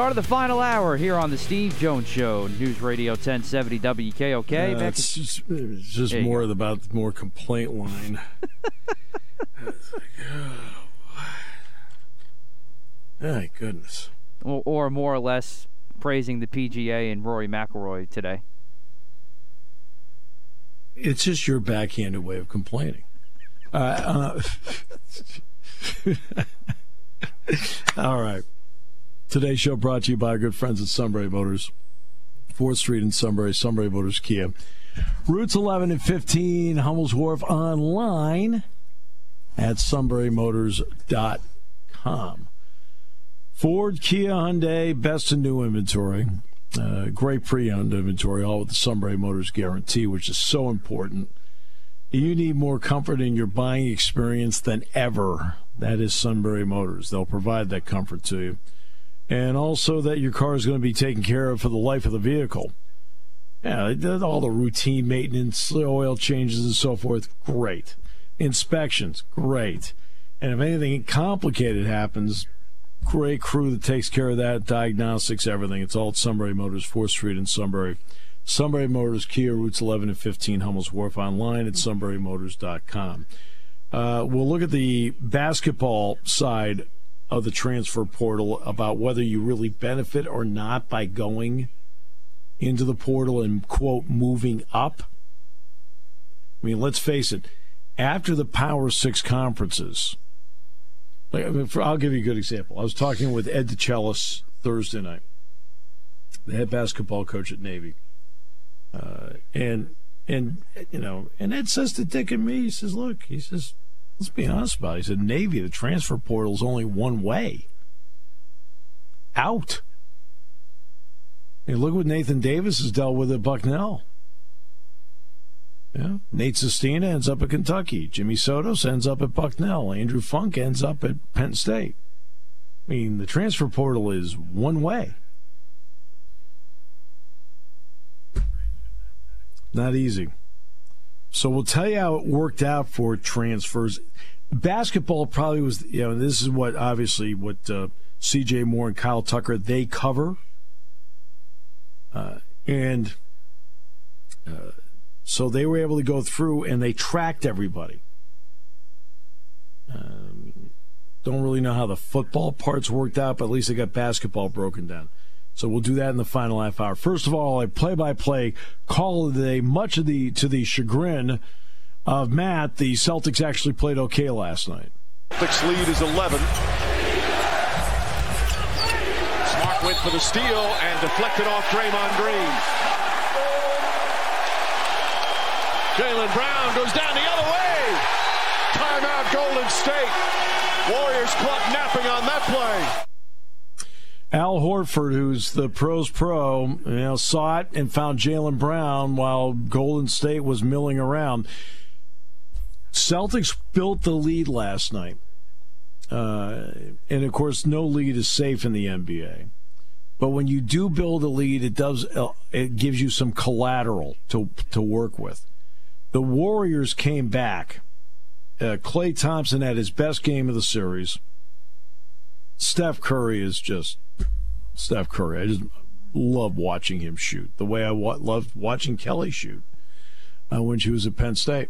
Start of the final hour here on the Steve Jones Show, News Radio 1070 WKOK. Uh, it's just, it's just more go. about more complaint line. like, oh, my goodness. Or, or, more or less praising the PGA and Rory McIlroy today. It's just your backhanded way of complaining. Uh, uh, all right. Today's show brought to you by our good friends at Sunbury Motors, 4th Street in Sunbury, Sunbury Motors Kia. Routes 11 and 15, Hummel's Wharf online at sunburymotors.com. Ford, Kia, Hyundai, best in new inventory. Uh, great pre-owned inventory, all with the Sunbury Motors guarantee, which is so important. You need more comfort in your buying experience than ever. That is Sunbury Motors. They'll provide that comfort to you and also that your car is going to be taken care of for the life of the vehicle. Yeah, all the routine maintenance, oil changes, and so forth, great. Inspections, great. And if anything complicated happens, great crew that takes care of that, diagnostics, everything. It's all at Sunbury Motors, 4th Street in Sunbury. Sunbury Motors, Kia, routes 11 and 15, Hummel's Wharf, online at sunburymotors.com. Uh, we'll look at the basketball side of the transfer portal about whether you really benefit or not by going into the portal and, quote, moving up. I mean, let's face it, after the Power Six conferences, like, I'll give you a good example. I was talking with Ed DeChellis Thursday night, the head basketball coach at Navy. Uh, and, and, you know, and Ed says to Dick and me, he says, look, he says, let's be honest about it. He said Navy, the transfer portal is only one way out. Hey, look what Nathan Davis has dealt with at Bucknell. Yeah. Nate Sestina ends up at Kentucky. Jimmy Sotos ends up at Bucknell. Andrew Funk ends up at Penn State. I mean, the transfer portal is one way. Not easy. So we'll tell you how it worked out for transfers. Basketball probably was, you know, this is what obviously what uh, C.J. Moore and Kyle Tucker they cover, uh, and uh, so they were able to go through and they tracked everybody. Um, don't really know how the football parts worked out, but at least they got basketball broken down. So we'll do that in the final half hour. First of all, a play-by-play call of the day, much of the to the chagrin of Matt. The Celtics actually played okay last night. Celtics lead is 11. Smart went for the steal and deflected off Draymond Green. Jaylen Brown goes down the other way. Timeout Golden State. Warriors caught napping on that play. Al Horford, who's the pros pro, you know, saw it and found Jaylen Brown while Golden State was milling around. Celtics built the lead last night. Uh, and of course, no lead is safe in the NBA. But when you do build a lead, it does uh, it gives you some collateral to to work with. The Warriors came back. Uh, Klay Thompson had his best game of the series. Steph Curry is just Steph Curry. I just love watching him shoot the way I wa- loved watching Kelly shoot uh, when she was at Penn State.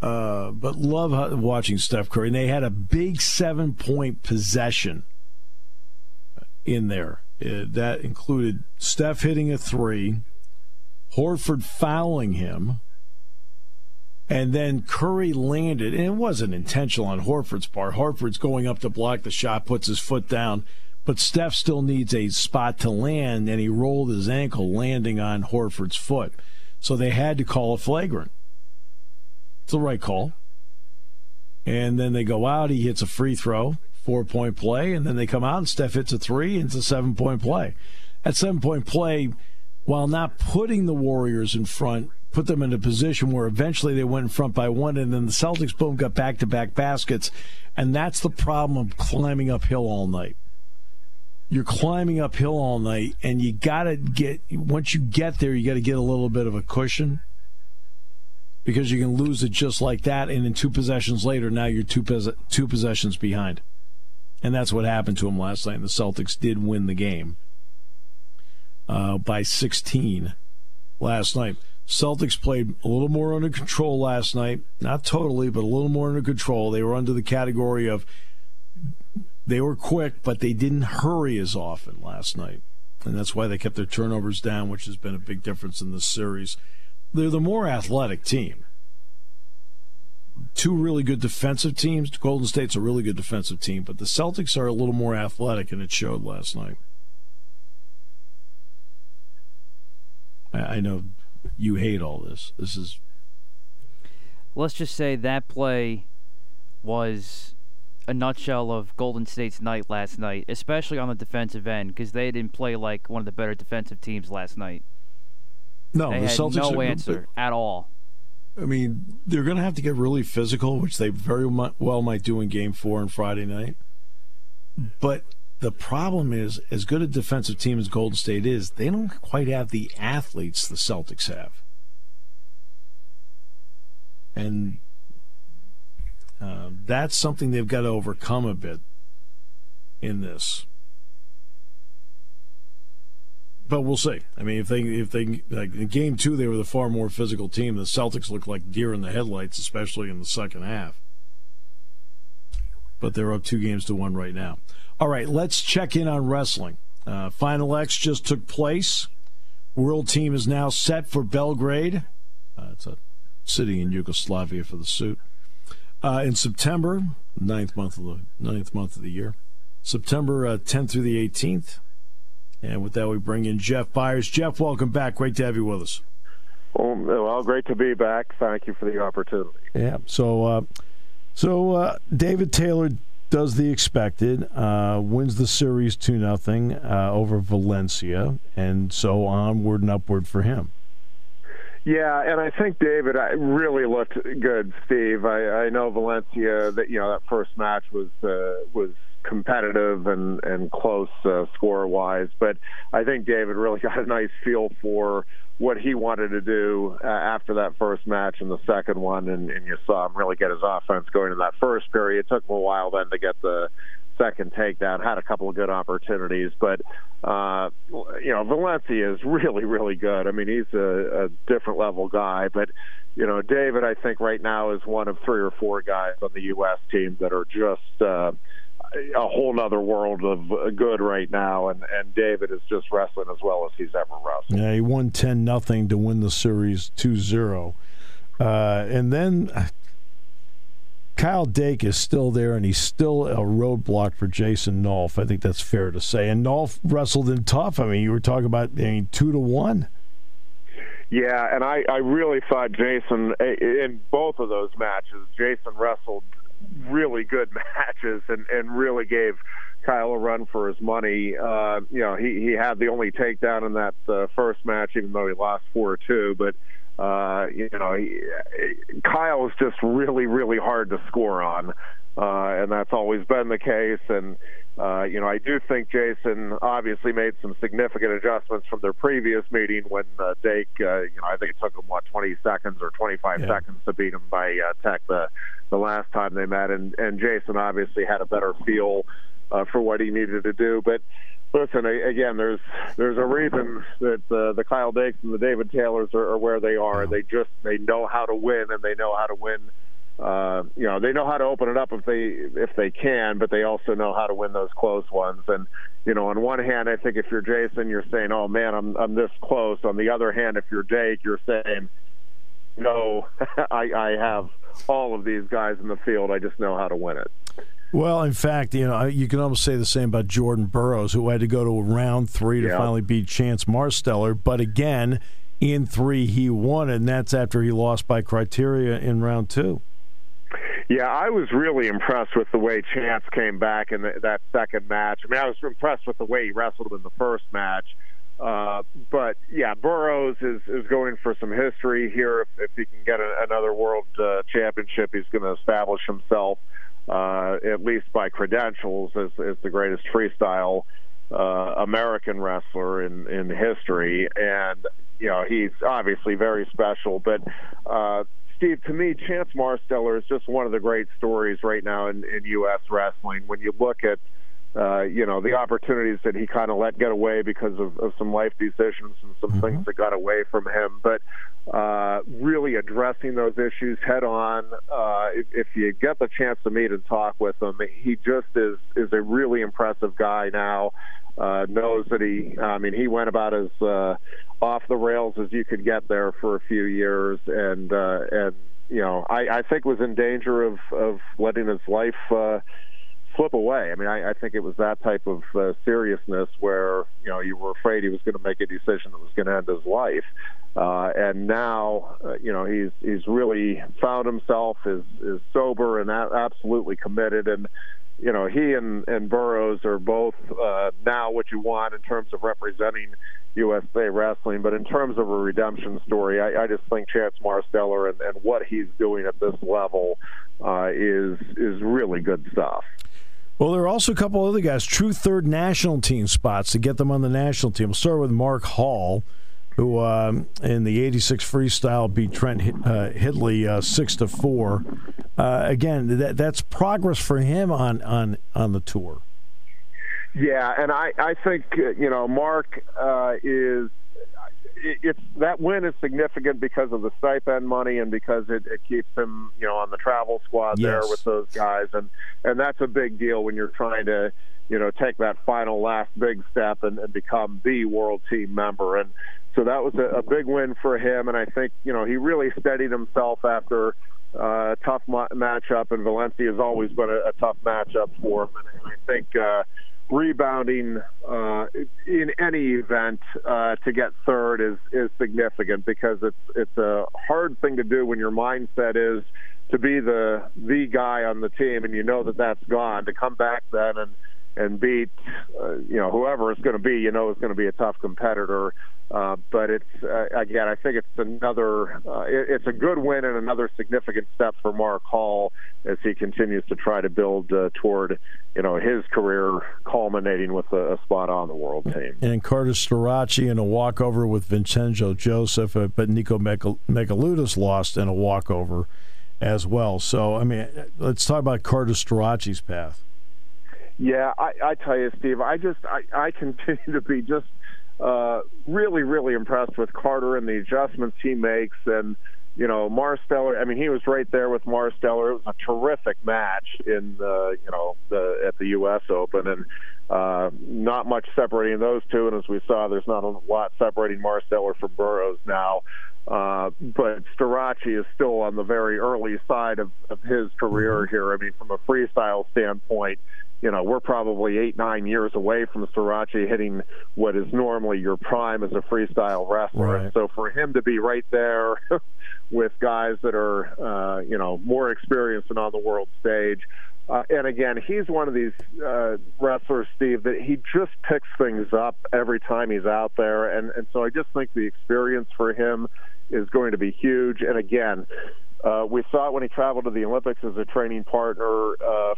Uh, but love watching Steph Curry. And they had a big seven point possession in there. Uh, that included Steph hitting a three, Horford fouling him, and then Curry landed. And it wasn't intentional on Horford's part. Horford's going up to block the shot, puts his foot down, but Steph still needs a spot to land, and he rolled his ankle, landing on Horford's foot. So they had to call a flagrant. It's the right call. And then they go out, he hits a free throw, four point play, and then they come out and Steph hits a three, and it's a seven point play. At seven point play, while not putting the Warriors in front, put them in a position where eventually they went in front by one, and then the Celtics, boom, got back to back baskets. And that's the problem of climbing uphill all night. You're climbing uphill all night, and you got to get, once you get there, you got to get a little bit of a cushion because you can lose it just like that, and in two possessions later, now you're two, pos- two possessions behind. And that's what happened to them last night. And the Celtics did win the game uh, by 16 last night. Celtics played a little more under control last night. Not totally, but a little more under control. They were under the category of they were quick, but they didn't hurry as often last night. And that's why they kept their turnovers down, which has been a big difference in this series they're the more athletic team. Two really good defensive teams. Golden State's a really good defensive team, but the Celtics are a little more athletic, and it showed last night. I know you hate all this. This is. Let's just say that play was a nutshell of Golden State's night last night, especially on the defensive end, because they didn't play like one of the better defensive teams last night. No, they the had Celtics no are, answer at all. I mean, they're going to have to get really physical, which they very well might do in Game Four on Friday night. But the problem is, as good a defensive team as Golden State is, they don't quite have the athletes the Celtics have, and uh, that's something they've got to overcome a bit in this but we'll see. I mean, if they if they like in game two they were the far more physical team. The Celtics looked like deer in the headlights, especially in the second half. But they're up two games to one right now. All right, let's check in on wrestling. Uh, Final X just took place. World team is now set for Belgrade. Uh, it's a city in Yugoslavia for the suit. Uh, in September, ninth month of the ninth month of the year, September 10th uh, through the 18th. And with that, we bring in Jeff Byers. Jeff, welcome back. Great to have you with us. Well, great to be back. Thank you for the opportunity. Yeah. So, uh, so uh, David Taylor does the expected, uh, wins the series two nothing uh, over Valencia, and so onward and upward for him. Yeah, and I think David I really looked good, Steve. I, I know Valencia that you know that first match was uh, was competitive and and close uh, score wise. But I think David really got a nice feel for what he wanted to do uh, after that first match and the second one, and, and you saw him really get his offense going in that first period. It took him a while then to get the second takedown. Had a couple of good opportunities, but uh, you know Valencia is really really good. I mean he's a, a different level guy, but you know David I think right now is one of three or four guys on the U.S. team that are just. Uh, a whole nother world of good right now, and and David is just wrestling as well as he's ever wrestled. Yeah, he won ten nothing to win the series 2-0. Uh, and then Kyle Dake is still there, and he's still a roadblock for Jason Nolf. I think that's fair to say. And Nolf wrestled in tough. I mean, you were talking about I mean, two to one. Yeah, and I, I really thought Jason in both of those matches, Jason wrestled really good matches and and really gave Kyle a run for his money. Uh, you know, he he had the only takedown in that uh, first match, even though he lost four two. But uh, you know, Kyle is just really really hard to score on, uh, and that's always been the case. And uh, you know, I do think Jason obviously made some significant adjustments from their previous meeting when uh, Dake, uh, you know, I think it took him what 20 seconds or 25 yeah. seconds to beat him by uh, Tech the the last time they met, and and Jason obviously had a better feel uh, for what he needed to do, but. Listen, again, there's there's a reason that uh, the Kyle Dakes and the David Taylors are, are where they are. They just they know how to win, and they know how to win uh, you know they know how to open it up if they if they can, but they also know how to win those close ones. And you know, on one hand, I think if you're Jason, you're saying, "Oh man, I'm I'm this close." On the other hand, if you're Dake, you're saying, "No, I, I have all of these guys in the field. I just know how to win it." Well, in fact, you know, you can almost say the same about Jordan Burroughs, who had to go to round three to finally beat Chance Marsteller. But again, in three, he won, and that's after he lost by criteria in round two. Yeah, I was really impressed with the way Chance came back in the, that second match. I mean, I was impressed with the way he wrestled in the first match. Uh, but yeah, Burroughs is is going for some history here. If, if he can get a, another world uh, championship, he's going to establish himself uh, at least by credentials as, as the greatest freestyle uh, American wrestler in in history. And you know, he's obviously very special. But uh, Steve, to me, Chance Marsteller is just one of the great stories right now in, in U.S. wrestling. When you look at, uh, you know, the opportunities that he kind of let get away because of, of some life decisions and some mm-hmm. things that got away from him, but uh, really addressing those issues head on. Uh, if, if you get the chance to meet and talk with him, he just is is a really impressive guy now uh, knows that he, I mean, he went about as uh, off the rails as you could get there for a few years, and uh, and you know, I, I think was in danger of of letting his life uh, slip away. I mean, I, I think it was that type of uh, seriousness where you know you were afraid he was going to make a decision that was going to end his life. Uh, and now, uh, you know, he's he's really found himself, is is sober and a- absolutely committed. And you know, he and, and Burroughs are both uh, now what you want in terms of representing USA wrestling. But in terms of a redemption story, I, I just think Chance Marsteller and, and what he's doing at this level uh, is is really good stuff. Well, there are also a couple other guys, true third national team spots to get them on the national team. We'll start with Mark Hall who um, in the 86 freestyle beat Trent uh, Hidlay uh, six to four. Uh, again, that, that's progress for him on, on, on the tour. Yeah, and I, I think uh, you know Mark uh, it's that win is significant because of the stipend money and because it, it keeps him you know on the travel squad yes. there with those guys and and that's a big deal when you're trying to you know take that final last big step and, and become the world team member and so that was a, a big win for him, and I think you know he really steadied himself after uh, a tough ma- matchup, and Valencia has always been a, a tough matchup for him, and, and I think. Uh, rebounding uh, in any event uh, to get third is is significant because it's it's a hard thing to do when your mindset is to be the the guy on the team and you know that that's gone. To come back then and and beat uh, you know whoever it's going to be you know is going to be a tough competitor uh, but it's uh, again, I think it's another, uh, it, it's a good win and another significant step for Mark Hall as he continues to try to build uh, toward, you know, his career culminating with a, a, spot on the world team. And Carter Starocci in a walkover with Vincenzo Joseph, uh, but Nico Megaludis lost in a walkover as well. So, I mean, let's talk about Carter Starocci's path. Yeah, I, I tell you, Steve, I just I, I continue to be just uh, really, really impressed with Carter and the adjustments he makes. And, you know, Marsteller, I mean, he was right there with Marsteller. It was a terrific match in, the, you know, the, at the U.S. Open. And uh, not much separating those two. And as we saw, there's not a lot separating Marsteller from Burroughs now. Uh, but Starocci is still on the very early side of, of his career mm-hmm. here. I mean, from a freestyle standpoint, you know, we're probably eight, nine years away from Starocci hitting what is normally your prime as a freestyle wrestler. Right. So for him to be right there with guys that are, uh, you know, more experienced and on the world stage, uh, and again, he's one of these uh, wrestlers, Steve, that he just picks things up every time he's out there, and and so I just think the experience for him is going to be huge. And again, uh, we saw it when he traveled to the Olympics as a training partner uh,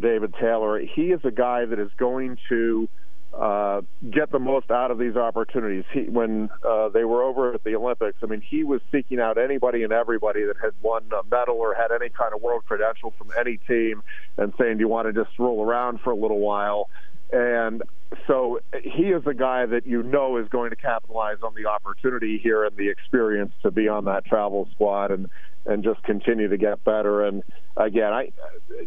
David Taylor. He is a guy that is going to uh, get the most out of these opportunities. He, when uh, they were over at the Olympics, I mean, he was seeking out anybody and everybody that had won a medal or had any kind of world credential from any team and saying, Do you want to just roll around for a little while? And so he is a guy that you know is going to capitalize on the opportunity here and the experience to be on that travel squad. And and just continue to get better. And again, I,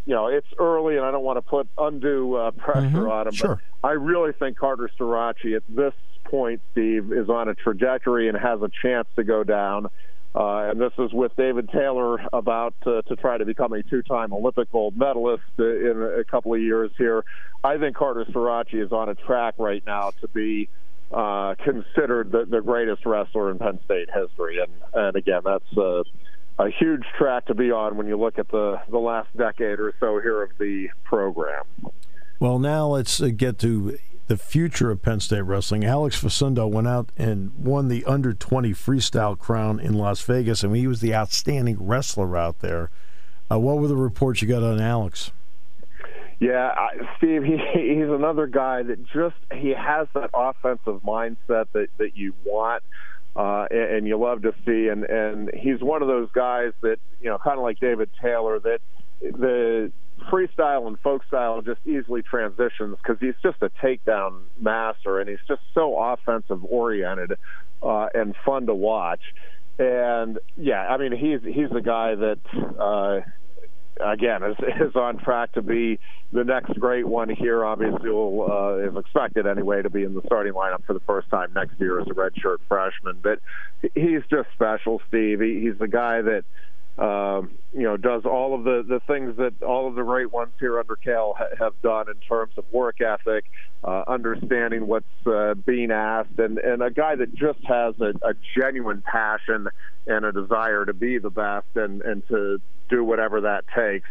you know, it's early, and I don't want to put undue uh, pressure mm-hmm. on him. Sure. But I really think Carter Starocci at this point, Steve, is on a trajectory and has a chance to go down. Uh, and this is with David Taylor about to, to try to become a two-time Olympic gold medalist uh, in a couple of years here. I think Carter Starocci is on a track right now to be uh, considered the, the greatest wrestler in Penn State history. And, and again, that's uh, a huge track to be on when you look at the, the last decade or so here of the program. Well, now let's uh, get to the future of Penn State wrestling. Alex Facundo went out and won the under 20 freestyle crown in Las Vegas, and he was the outstanding wrestler out there. Uh, what were the reports you got on Alex? Yeah, Steve, he, he's another guy that just he has that offensive mindset that that you want. Uh, and, you love to see, and and he's one of those guys that you know, kind of like David Taylor, that the freestyle and folk style just easily transitions because he's just a takedown master and he's just so offensive oriented uh, and fun to watch. And yeah, I mean he's he's a guy that uh, again is is on track to be the next great one here. Obviously, will, uh, is expected anyway to be in the starting lineup for the first time next year as a redshirt freshman. But he's just special, Steve. He, he's the guy that um, you know, does all of the, the things that all of the great ones here under Cael ha- have done in terms of work ethic, uh, understanding what's uh, being asked, and, and a guy that just has a, a genuine passion and a desire to be the best and, and to do whatever that takes.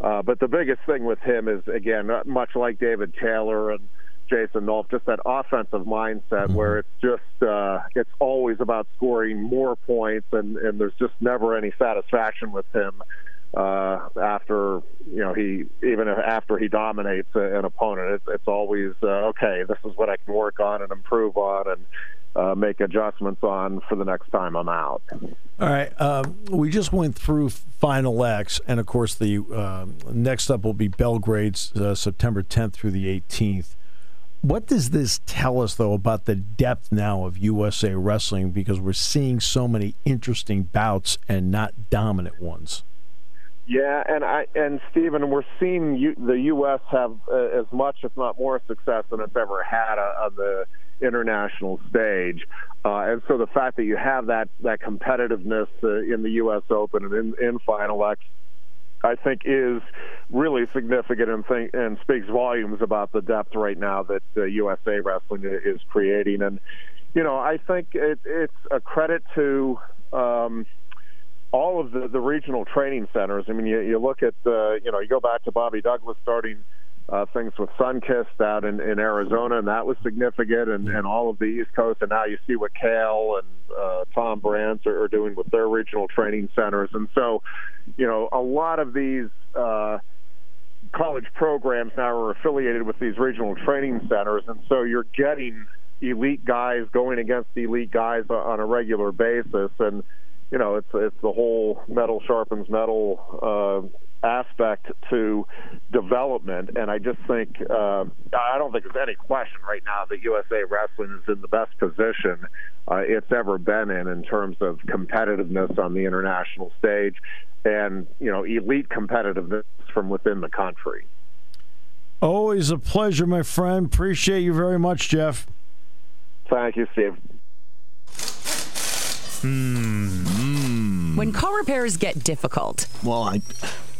Uh, but the biggest thing with him is, again, much like David Taylor and – Jason Nolf, just that offensive mindset mm-hmm. where it's just uh, it's always about scoring more points, and and there's just never any satisfaction with him uh, after you know he even after he dominates an opponent. It's, it's always uh, okay. This is what I can work on and improve on, and uh, make adjustments on for the next time I'm out. All right. Um, we just went through Final X, and of course, the uh, next up will be Belgrade's uh, September 10th through the 18th. What does this tell us, though, about the depth now of USA Wrestling? Because we're seeing so many interesting bouts and not dominant ones. Yeah, and I and Stephen, we're seeing you, the U.S. have uh, as much, if not more, success than it's ever had uh, on the international stage. Uh, and so the fact that you have that that competitiveness uh, in the U.S. Open and in, in Final X I think is really significant and, think, and speaks volumes about the depth right now that uh, USA Wrestling is creating. And you know, I think it, it's a credit to um, all of the, the regional training centers. I mean, you, you look at uh, you know, you go back to Bobby Douglas starting uh, things with Sunkist out in, in Arizona, and that was significant, and, and all of the East Coast. And now you see what Cael and uh, Tom Brands are, are doing with their regional training centers. And so, you know, a lot of these uh, college programs now are affiliated with these regional training centers, and so you're getting elite guys going against elite guys on a regular basis, and you know, it's it's the whole metal sharpens metal uh, aspect to development. And I just think, uh, I don't think there's any question right now that USA Wrestling is in the best position uh, it's ever been in in terms of competitiveness on the international stage and, you know, elite competitiveness from within the country. Always a pleasure, my friend. Appreciate you very much, Jeff. Thank you, Steve. Hmm. When car repairs get difficult. Well, I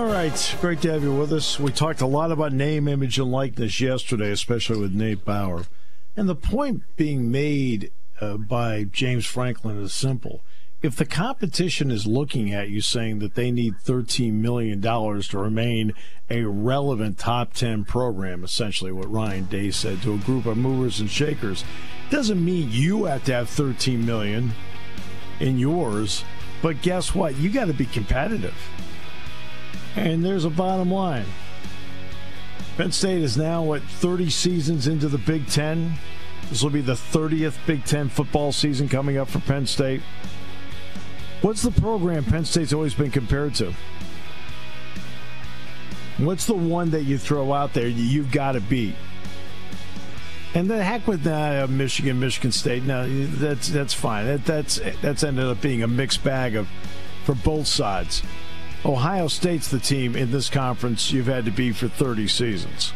All right. Great to have you with us. We talked a lot about name, image, and likeness yesterday, especially with Nate Bauer. And the point being made uh, by James Franklin is simple. If the competition is looking at you saying that they need $13 million to remain a relevant top 10 program, essentially what Ryan Day said to a group of movers and shakers, doesn't mean you have to have 13 million in yours. But guess what? You got to be competitive. And there's a bottom line. Penn State is now, what, 30 seasons into the Big Ten? This will be the 30th Big Ten football season coming up for Penn State. What's the program Penn State's always been compared to? What's the one that you throw out there you've got to beat? And the heck with uh, Michigan, Michigan State. Now that's that's fine. That, that's that's ended up being a mixed bag of for both sides. Ohio State's the team in this conference you've had to be for 30 seasons.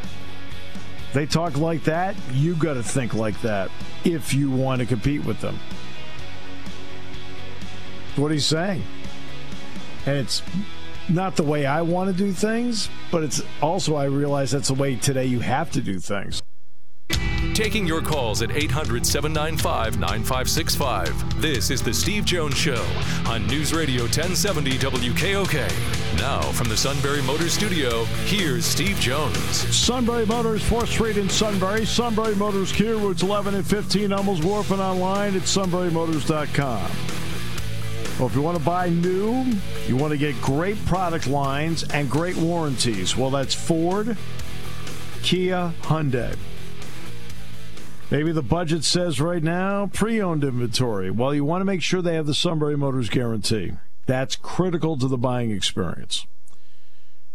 They talk like that, you got to think like that if you want to compete with them. What he's saying. And it's not the way I want to do things, but it's also I realize that's the way today you have to do things. Taking your calls at 800 795 9565. This is The Steve Jones Show on News Radio 1070 WKOK. Now, from the Sunbury Motors Studio, here's Steve Jones. Sunbury Motors, 4th Street in Sunbury. Sunbury Motors, Kia Routes 11 and 15, Hummels Wharf, and online at sunburymotors.com. Well, if you want to buy new, you want to get great product lines and great warranties. Well, that's Ford, Kia, Hyundai. Maybe the budget says right now pre owned inventory. Well, you want to make sure they have the Sunbury Motors guarantee. That's critical to the buying experience.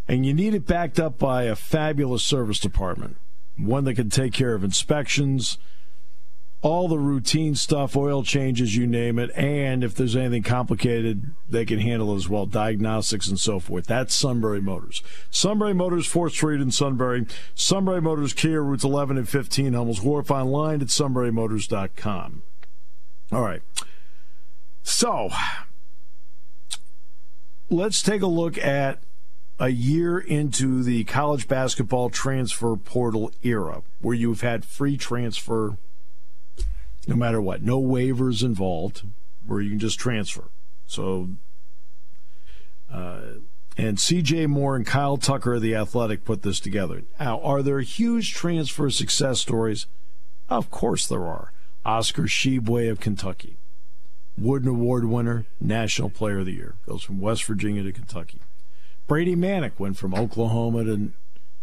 And you need it backed up by a fabulous service department, one that can take care of inspections all the routine stuff, oil changes, you name it, and if there's anything complicated, they can handle as well, diagnostics and so forth. That's Sunbury Motors. Sunbury Motors, 4th Street in Sunbury. Sunbury Motors, Kia, routes 11 and 15, Hummels Wharf, online at sunburymotors.com. All right. So, let's take a look at a year into the college basketball transfer portal era where you've had free transfer – no matter what. No waivers involved, where you can just transfer. So, uh, and CJ Moore and Kyle Tucker of The Athletic put this together. Now, are there huge transfer success stories? Of course there are. Oscar Tshiebwe of Kentucky, Wooden Award winner, National Player of the Year, goes from West Virginia to Kentucky. Brady Manek went from Oklahoma to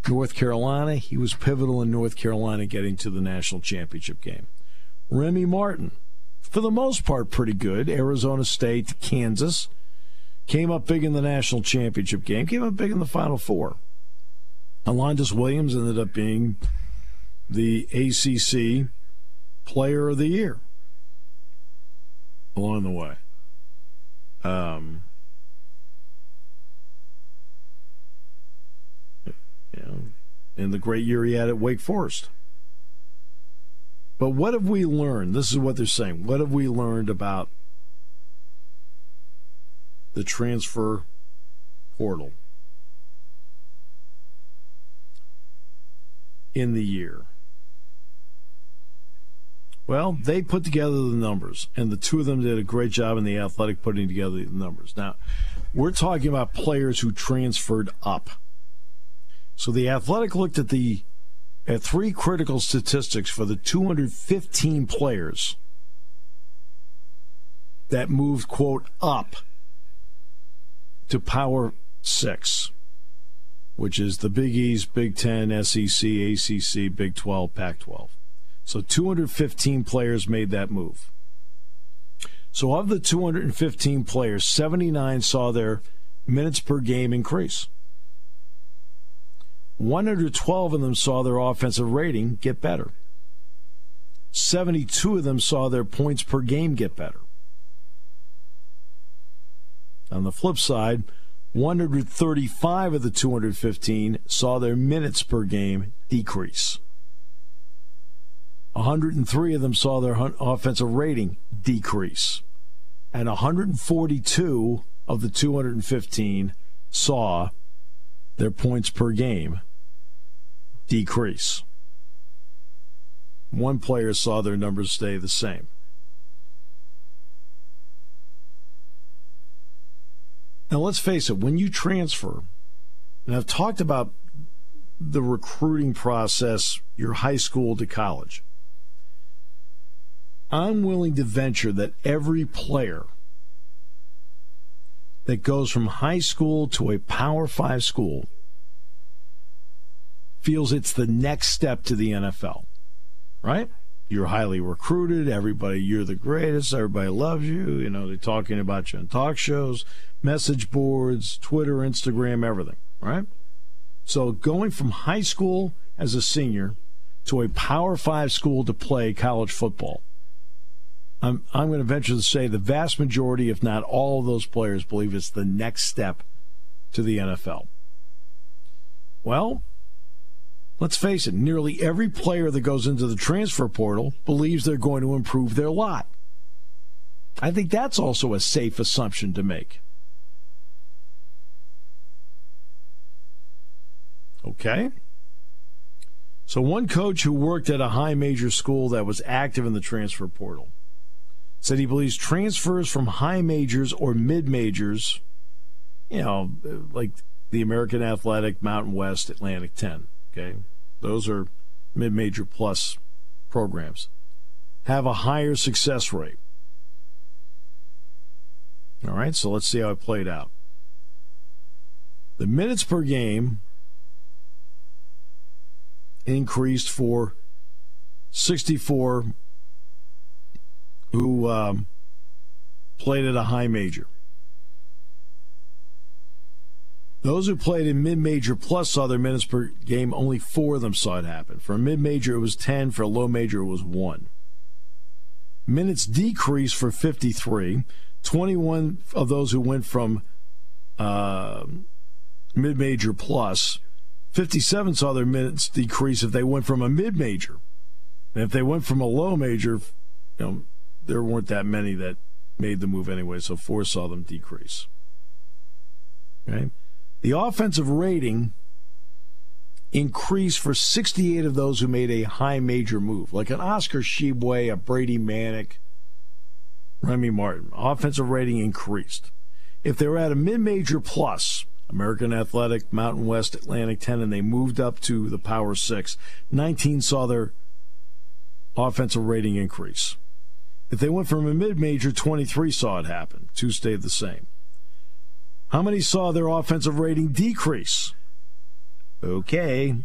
North Carolina. He was pivotal in North Carolina getting to the national championship game. Remy Martin, for the most part, pretty good. Arizona State, Kansas. Came up big in the national championship game, came up big in the Final Four. Alondes Williams ended up being the ACC Player of the Year along the way. Um, you know, in the great year he had at Wake Forest. But what have we learned? This is what they're saying. What have we learned about the transfer portal in the year? Well, they put together the numbers, and the two of them did a great job in the athletic putting together the numbers. Now, we're talking about players who transferred up. So the athletic looked at the at three critical statistics for the 215 players that moved, quote, up to Power Six, which is the Big East, Big Ten, SEC, ACC, Big 12, Pac 12. So 215 players made that move. So of the 215 players, 79 saw their minutes per game increase. 112 of them saw their offensive rating get better. 72 of them saw their points per game get better. On the flip side, 135 of the 215 saw their minutes per game decrease. 103 of them saw their offensive rating decrease. And 142 of the 215 saw their points per game decrease. One player saw their numbers stay the same. Now, let's face it, when you transfer, and I've talked about the recruiting process, your high school to college, I'm willing to venture that every player that goes from high school to a Power Five school feels it's the next step to the NFL, right? You're highly recruited. Everybody, you're the greatest. Everybody loves you. You know, they're talking about you on talk shows, message boards, Twitter, Instagram, everything, right? So going from high school as a senior to a Power Five school to play college football I'm, I'm going to venture to say the vast majority, if not all of those players, believe it's the next step to the NFL. Well, let's face it, nearly every player that goes into the transfer portal believes they're going to improve their lot. I think that's also a safe assumption to make. Okay? So, one coach who worked at a high major school that was active in the transfer portal said he believes transfers from high majors or mid majors, you know, like the American Athletic, Mountain West, Atlantic 10, okay? Those are mid major plus programs, have a higher success rate. All right, so let's see how it played out. The minutes per game increased for 64 who um, played at a high major. Those who played in mid major plus saw their minutes per game, only four of them saw it happen. For a mid major, it was 10. For a low major, it was 1. Minutes decreased for 53. 21 of those who went from uh, mid major plus, 57 saw their minutes decrease if they went from a mid major. And if they went from a low major, you know, there weren't that many that made the move anyway, so four saw them decrease. Okay. The offensive rating increased for 68 of those who made a high major move, like an Oscar Tshiebwe, a Brady Manek, Remy Martin. Offensive rating increased. If they were at a mid major plus, American Athletic, Mountain West, Atlantic 10, and they moved up to the Power 6, 19 saw their offensive rating increase. If they went from a mid major, 23 saw it happen. Two stayed the same. How many saw their offensive rating decrease? Okay.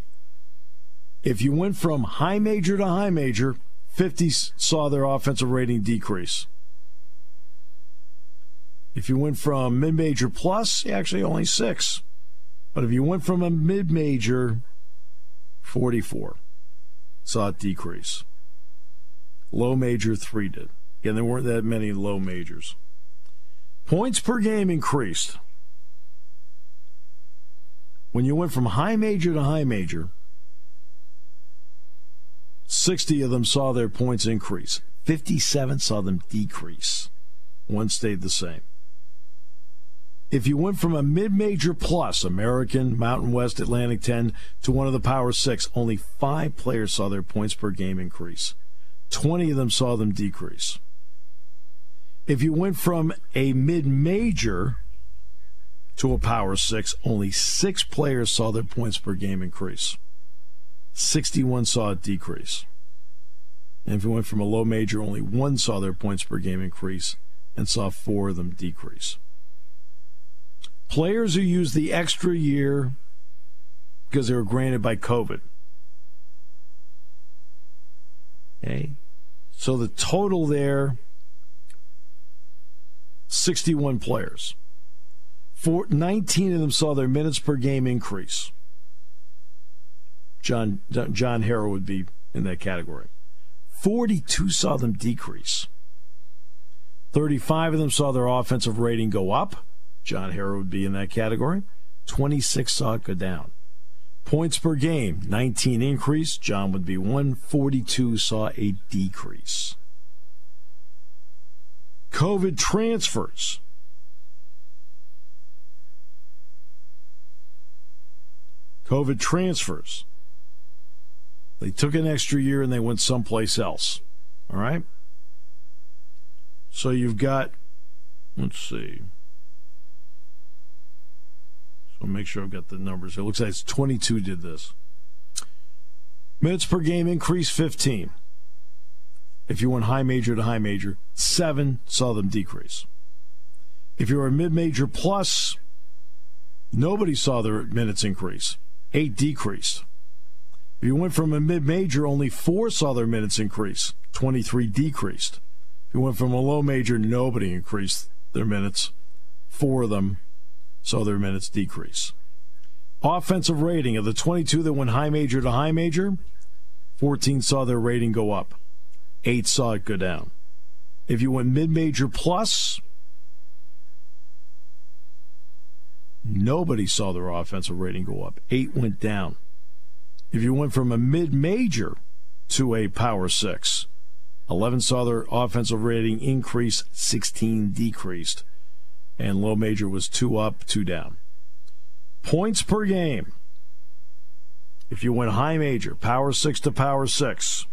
If you went from high major to high major, 50 saw their offensive rating decrease. If you went from mid major plus, actually only six. But if you went from a mid major, 44 saw it decrease. Low major, three did. Again, there weren't that many low majors. Points per game increased. When you went from high major to high major, 60 of them saw their points increase. 57 saw them decrease. One stayed the same. If you went from a mid major plus, American, Mountain West, Atlantic 10, to one of the Power Six, only five players saw their points per game increase. 20 of them saw them decrease. If you went from a mid major to a power six, only six players saw their points per game increase. 61 saw it decrease. And if you went from a low major, only one saw their points per game increase and saw four of them decrease. Players who used the extra year because they were granted by COVID Okay. So the total there 61 players. Four, 19 of them saw their minutes per game increase. John John Harrow would be in that category. 42 saw them decrease. 35 of them saw their offensive rating go up. John Harrow would be in that category. 26 saw it go down. Points per game, 19 increase. John would be 142 saw a decrease. COVID transfers. COVID transfers. They took an extra year and they went someplace else. All right? So you've got, let's see. So make sure I've got the numbers. It looks like it's 22 did this. Minutes per game increased 15. If you went high major to high major, seven saw them decrease. If you were a mid major plus, nobody saw their minutes increase. Eight decreased. If you went from a mid major, only four saw their minutes increase. 23 decreased. If you went from a low major, nobody increased their minutes. Four of them saw their minutes decrease. Offensive rating of the 22 that went high major to high major, 14 saw their rating go up. Eight saw it go down. If you went mid major plus, nobody saw their offensive rating go up. Eight went down. If you went from a mid major to a power six, 11 saw their offensive rating increase, 16 decreased. And low major was two up, two down. Points per game. If you went high major, power six to power six,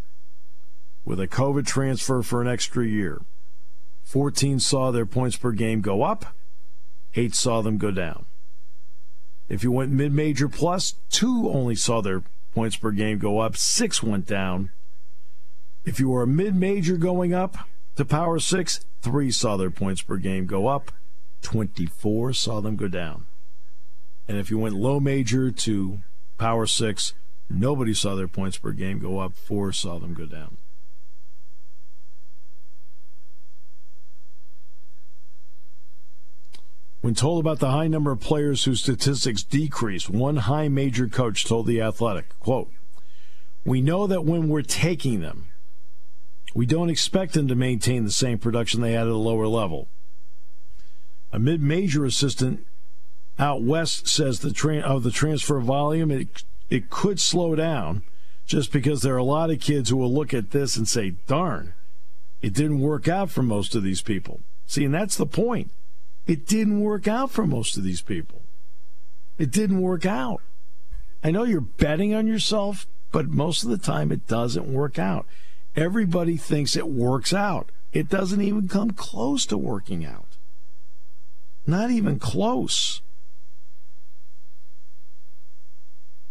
with a COVID transfer for an extra year, 14 saw their points per game go up, 8 saw them go down. If you went mid major plus, 2 only saw their points per game go up, 6 went down. If you were a mid major going up to power 6, 3 saw their points per game go up, 24 saw them go down. And if you went low major to power 6, nobody saw their points per game go up, 4 saw them go down. When told about the high number of players whose statistics decreased, one high major coach told The Athletic, quote, We know that when we're taking them, we don't expect them to maintain the same production they had at a lower level. A mid-major assistant out west says the tra- of the transfer volume, it, it could slow down just because there are a lot of kids who will look at this and say, darn, it didn't work out for most of these people. See, and that's the point. It didn't work out for most of these people. It didn't work out. I know you're betting on yourself, but most of the time it doesn't work out. Everybody thinks it works out. It doesn't even come close to working out. Not even close.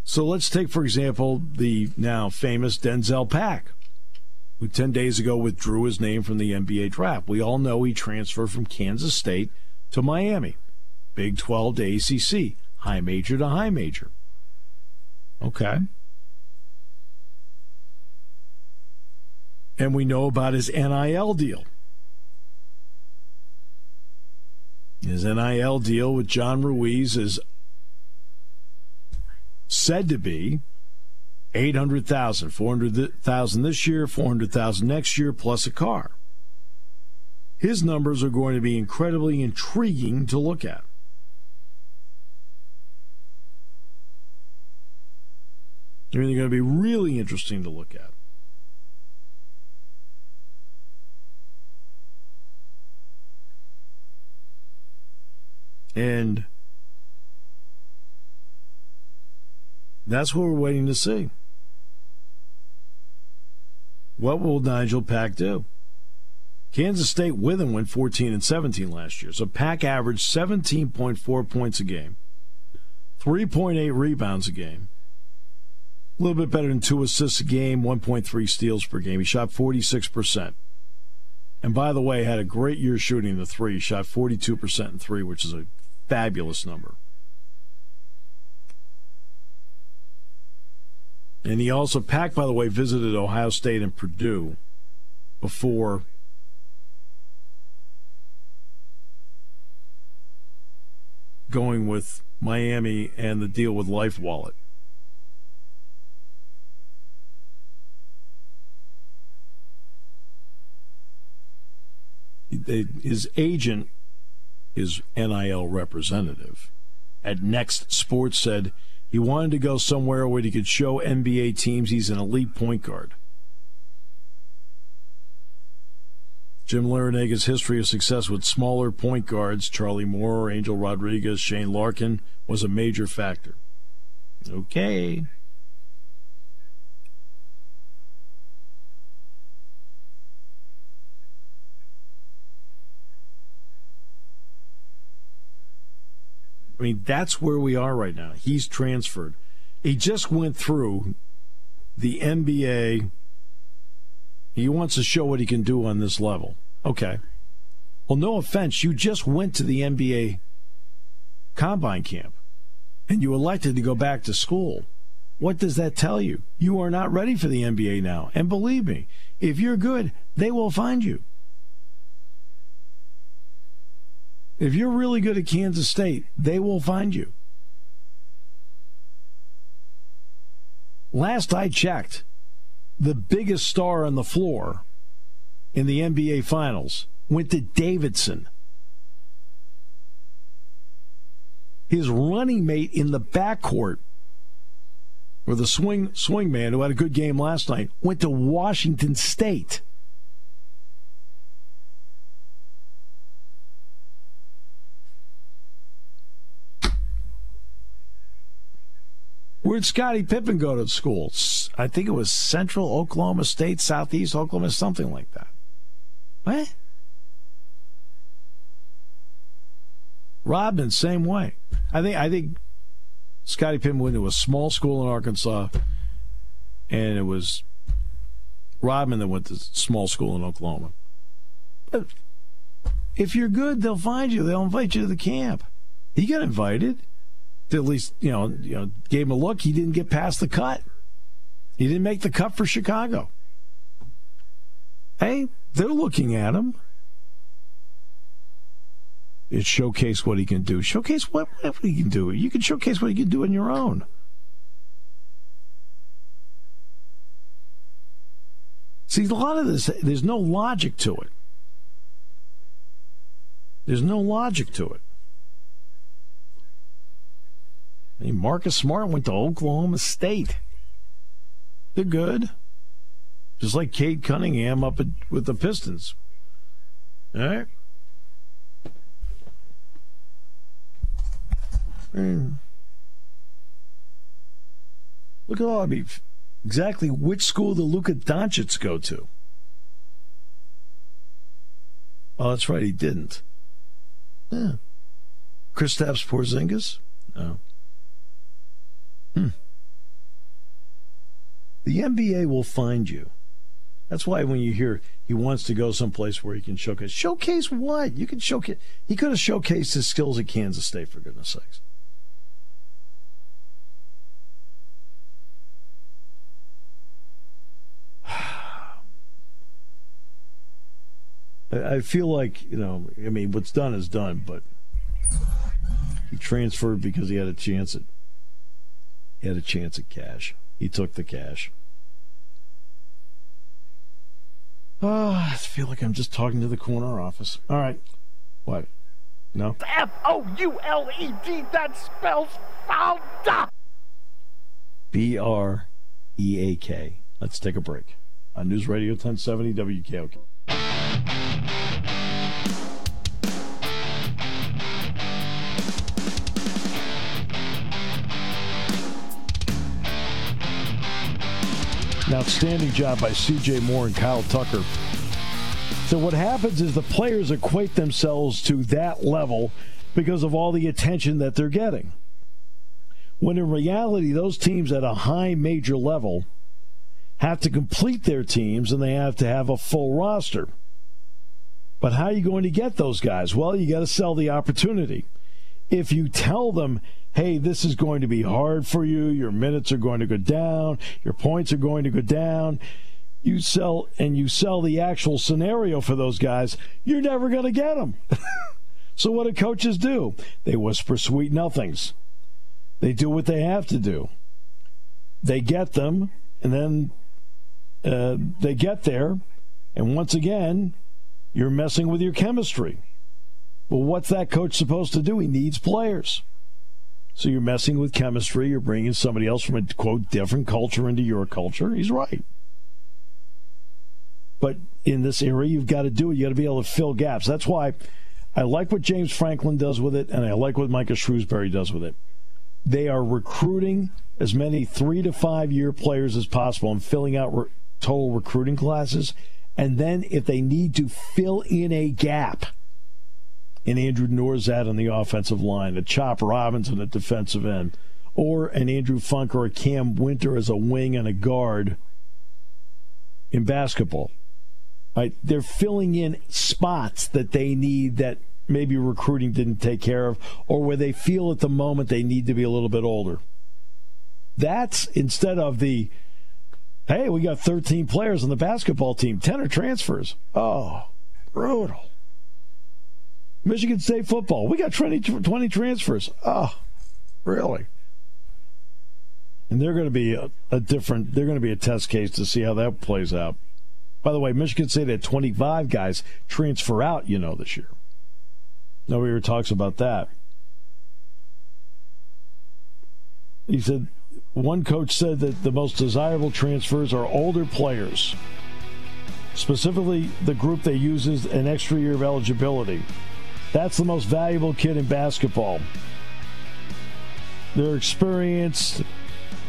So let's take, for example, the now famous Denzel Pack, who 10 days ago withdrew his name from the NBA draft. We all know he transferred from Kansas State to Miami, Big 12 to ACC, high major to high major. Okay. And we know about his NIL deal. His NIL deal with John Ruiz is said to be 800,000, 400,000 this year, 400,000 next year plus a car his numbers are going to be incredibly intriguing to look at. They're going to be really interesting to look at. And that's what we're waiting to see. What will Nigel Pack do? Kansas State with him went 14 and 17 last year. So Pack averaged 17.4 points a game, 3.8 rebounds a game, a little bit better than two assists a game, 1.3 steals per game. He shot 46%. And by the way, had a great year shooting the three. He shot 42% in three, which is a fabulous number. And he also, Pack, by the way, visited Ohio State and Purdue before going with Miami and the deal with Life Wallet. His agent, his NIL representative at Next Sports said he wanted to go somewhere where he could show NBA teams he's an elite point guard. Jim Larranaga's history of success with smaller point guards, Charlie Moore, Angel Rodriguez, Shane Larkin, was a major factor. Okay. I mean, that's where we are right now. He's transferred. He just went through the NBA. He wants to show what he can do on this level. Okay. Well, no offense, you just went to the NBA combine camp and you elected to go back to school. What does that tell you? You are not ready for the NBA now. And believe me, if you're good, they will find you. If you're really good at Kansas State, they will find you. Last I checked, the biggest star on the floor in the NBA Finals went to Davidson. His running mate in the backcourt, or the swing swing man who had a good game last night, went to Washington State. Where'd Scottie Pippen go to school? I think it was Central Oklahoma State, Southeast Oklahoma, something like that. What? Rodman, same way. I think I think Scottie Pippen went to a small school in Arkansas, and it was Rodman that went to small school in Oklahoma. But if you're good, they'll find you. They'll invite you to the camp. He got invited at least you know, you know, gave him a look. He didn't get past the cut. He didn't make the cut for Chicago. Hey, they're looking at him. It showcase what he can do. Showcase what, what he can do. You can showcase what he can do on your own. See, a lot of this, there's no logic to it. There's no logic to it. I mean, Marcus Smart went to Oklahoma State. They're good. Just like Cade Cunningham up at, with the Pistons. All right. Mm. Look at all I mean, exactly which school did Luka Doncic go to? Oh, that's right, he didn't. Yeah. Kristaps Porzingis? No. Hmm. The NBA will find you. That's why when you hear he wants to go someplace where he can showcase, showcase what? You can showcase. He could have showcased his skills at Kansas State, for goodness sakes. I feel like, you know, I mean, what's done is done, but he transferred because he had a chance at he had a chance at cash. He took the cash. Oh, I feel like I'm just talking to the corner office. All right. What? No? F O U L E D. That spells fouled. B R E A K. Let's take a break on News Radio 1070 WKOK. An outstanding job by CJ Moore and Kyle Tucker. So, what happens is the players equate themselves to that level because of all the attention that they're getting. When in reality, those teams at a high major level have to complete their teams and they have to have a full roster. But how are you going to get those guys? Well, you got to sell the opportunity. If you tell them, hey, this is going to be hard for you. Your minutes are going to go down. Your points are going to go down. You sell and you sell the actual scenario for those guys, you're never going to get them. so what do coaches do? They whisper sweet nothings. They do what they have to do. They get them, and then uh, they get there, and once again, you're messing with your chemistry. Well, what's that coach supposed to do? He needs players. So you're messing with chemistry. You're bringing somebody else from a quote different culture into your culture. He's right. But in this area, you've got to do it. You got to be able to fill gaps. That's why I like what James Franklin does with it, and I like what Micah Shrewsberry does with it. they are recruiting as many three to five year players as possible and filling out re- total recruiting classes. And then if they need to fill in a gap in Andrew Nourzad on the offensive line, a Chop Robinson at defensive end, or an Andrew Funk or a Cam Wynter as a wing and a guard in basketball. Right? They're filling in spots that they need that maybe recruiting didn't take care of, or where they feel at the moment they need to be a little bit older. That's instead of the, hey, we got 13 players on the basketball team, 10 are transfers. Oh, brutal. Michigan State football, we got 20, 20 transfers. Oh, really? And they're going to be a, a different, they're going to be a test case to see how that plays out. By the way, Michigan State had 25 guys transfer out, you know, this year. Nobody ever talks about that. He said one coach said that the most desirable transfers are older players, specifically the group that uses an extra year of eligibility. That's the most valuable kid in basketball. They're experienced,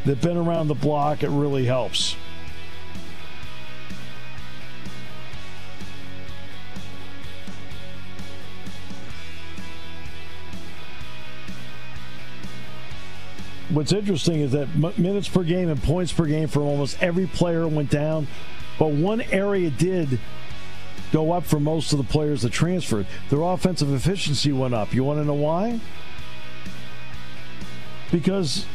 they've been around the block, it really helps. what's interesting is that minutes per game and points per game for almost every player went down, but one area did go up for most of the players that transferred. Their offensive efficiency went up. You want to know why? Because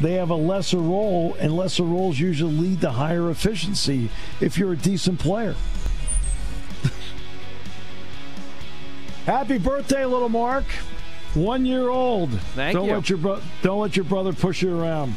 they have a lesser role, and lesser roles usually lead to higher efficiency if you're a decent player. Happy birthday, little Mark. One year old. Thank don't you. Let your bro- don't let your brother push you around.